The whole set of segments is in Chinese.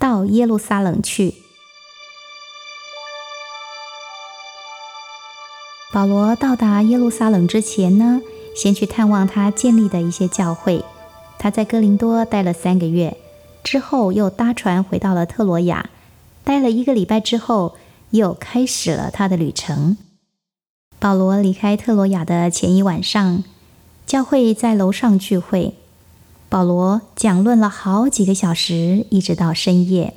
到耶路撒冷去。保罗到达耶路撒冷之前呢，先去探望他建立的一些教会。他在哥林多待了三个月，之后又搭船回到了特罗亚，待了一个礼拜之后，又开始了他的旅程。保罗离开特罗亚的前一晚上，教会在楼上聚会。保罗讲论了好几个小时，一直到深夜。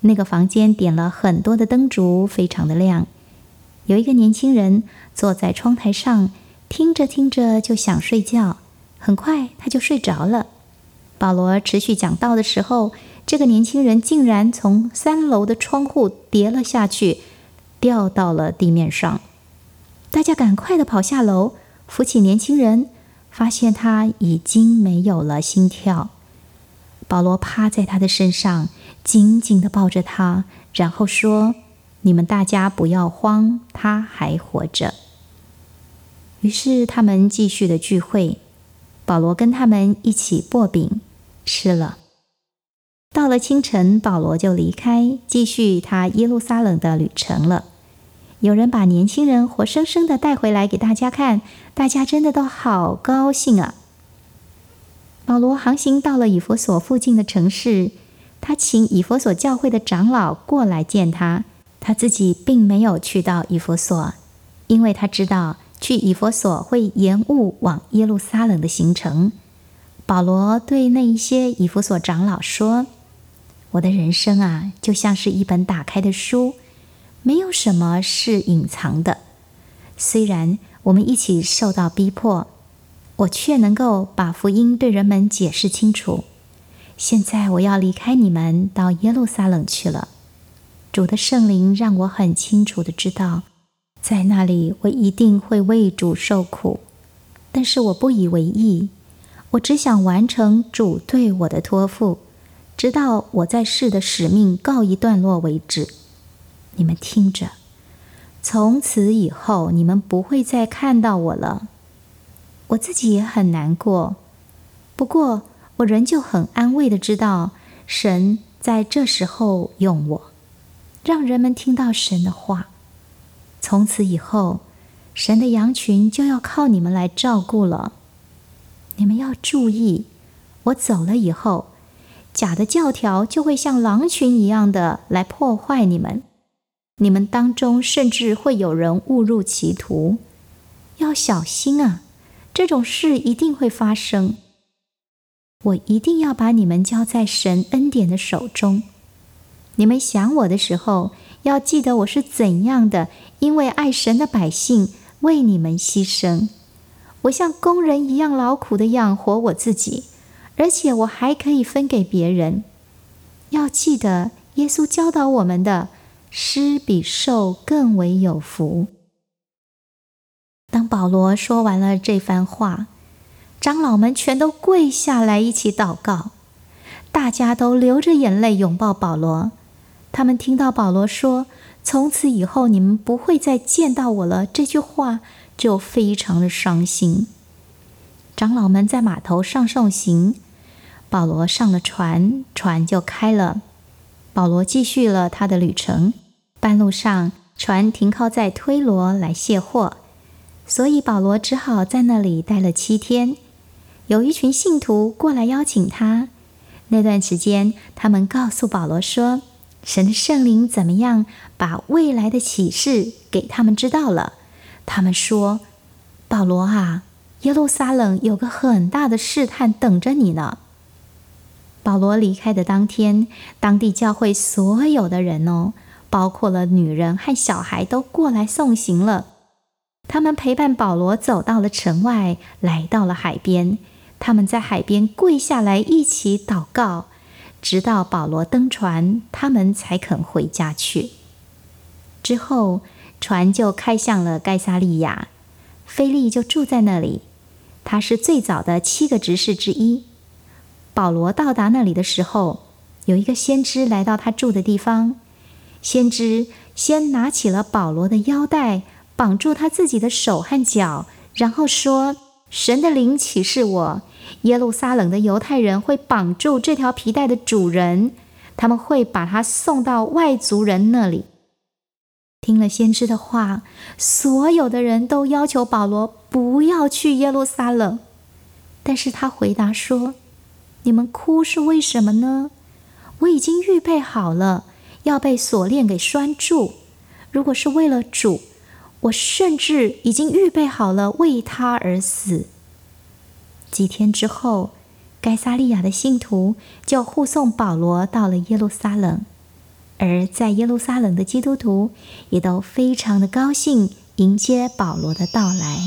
那个房间点了很多的灯烛，非常的亮。有一个年轻人坐在窗台上，听着听着就想睡觉，很快他就睡着了。保罗持续讲道的时候，这个年轻人竟然从三楼的窗户跌了下去，掉到了地面上。大家赶快的跑下楼，扶起年轻人。发现他已经没有了心跳，保罗趴在他的身上，紧紧的抱着他，然后说：“你们大家不要慌，他还活着。”于是他们继续的聚会，保罗跟他们一起薄饼吃了。到了清晨，保罗就离开，继续他耶路撒冷的旅程了。有人把年轻人活生生的带回来给大家看，大家真的都好高兴啊！保罗航行到了以弗所附近的城市，他请以弗所教会的长老过来见他，他自己并没有去到以弗所，因为他知道去以弗所会延误往耶路撒冷的行程。保罗对那一些以弗所长老说：“我的人生啊，就像是一本打开的书。”没有什么是隐藏的。虽然我们一起受到逼迫，我却能够把福音对人们解释清楚。现在我要离开你们，到耶路撒冷去了。主的圣灵让我很清楚的知道，在那里我一定会为主受苦。但是我不以为意，我只想完成主对我的托付，直到我在世的使命告一段落为止。你们听着，从此以后你们不会再看到我了。我自己也很难过，不过我仍旧很安慰的知道，神在这时候用我，让人们听到神的话。从此以后，神的羊群就要靠你们来照顾了。你们要注意，我走了以后，假的教条就会像狼群一样的来破坏你们。你们当中甚至会有人误入歧途，要小心啊！这种事一定会发生。我一定要把你们交在神恩典的手中。你们想我的时候，要记得我是怎样的，因为爱神的百姓为你们牺牲。我像工人一样劳苦的养活我自己，而且我还可以分给别人。要记得耶稣教导我们的。施比受更为有福。当保罗说完了这番话，长老们全都跪下来一起祷告，大家都流着眼泪拥抱保罗。他们听到保罗说：“从此以后你们不会再见到我了。”这句话就非常的伤心。长老们在码头上送行，保罗上了船，船就开了。保罗继续了他的旅程。半路上，船停靠在推罗来卸货，所以保罗只好在那里待了七天。有一群信徒过来邀请他。那段时间，他们告诉保罗说：“神的圣灵怎么样，把未来的启示给他们知道了。”他们说：“保罗啊，耶路撒冷有个很大的试探等着你呢。”保罗离开的当天，当地教会所有的人哦。包括了女人和小孩都过来送行了。他们陪伴保罗走到了城外，来到了海边。他们在海边跪下来一起祷告，直到保罗登船，他们才肯回家去。之后，船就开向了盖萨利亚，菲利就住在那里。他是最早的七个执事之一。保罗到达那里的时候，有一个先知来到他住的地方。先知先拿起了保罗的腰带，绑住他自己的手和脚，然后说：“神的灵启示我，耶路撒冷的犹太人会绑住这条皮带的主人，他们会把他送到外族人那里。听了先知的话，所有的人都要求保罗不要去耶路撒冷。但是他回答说：“你们哭是为什么呢？我已经预备好了，要被锁链给拴住。如果是为了主，我甚至已经预备好了为他而死。”几天之后，该撒利亚的信徒就护送保罗到了耶路撒冷。而在耶路撒冷的基督徒也都非常的高兴迎接保罗的到来。